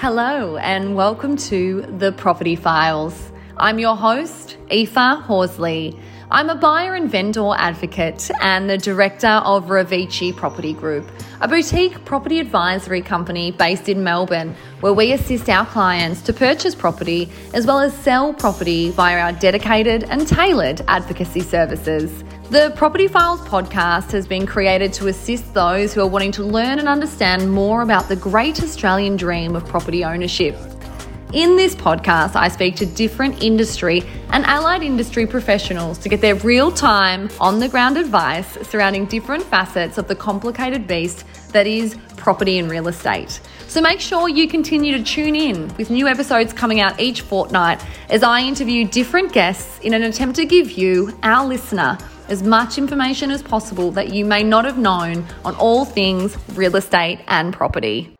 Hello, and welcome to the Property Files. I'm your host, Aífe Horsley. I'm a buyer and vendor advocate and the director of Raveche Property Group, a boutique property advisory company based in Melbourne, where we assist our clients to purchase property as well as sell property via our dedicated and tailored advocacy services. The Property Files podcast has been created to assist those who are wanting to learn and understand more about the great Australian dream of property ownership. In this podcast, I speak to different industry and allied industry professionals to get their real time, on the ground advice surrounding different facets of the complicated beast that is property and real estate. So make sure you continue to tune in with new episodes coming out each fortnight as I interview different guests in an attempt to give you, our listener, as much information as possible that you may not have known on all things real estate and property.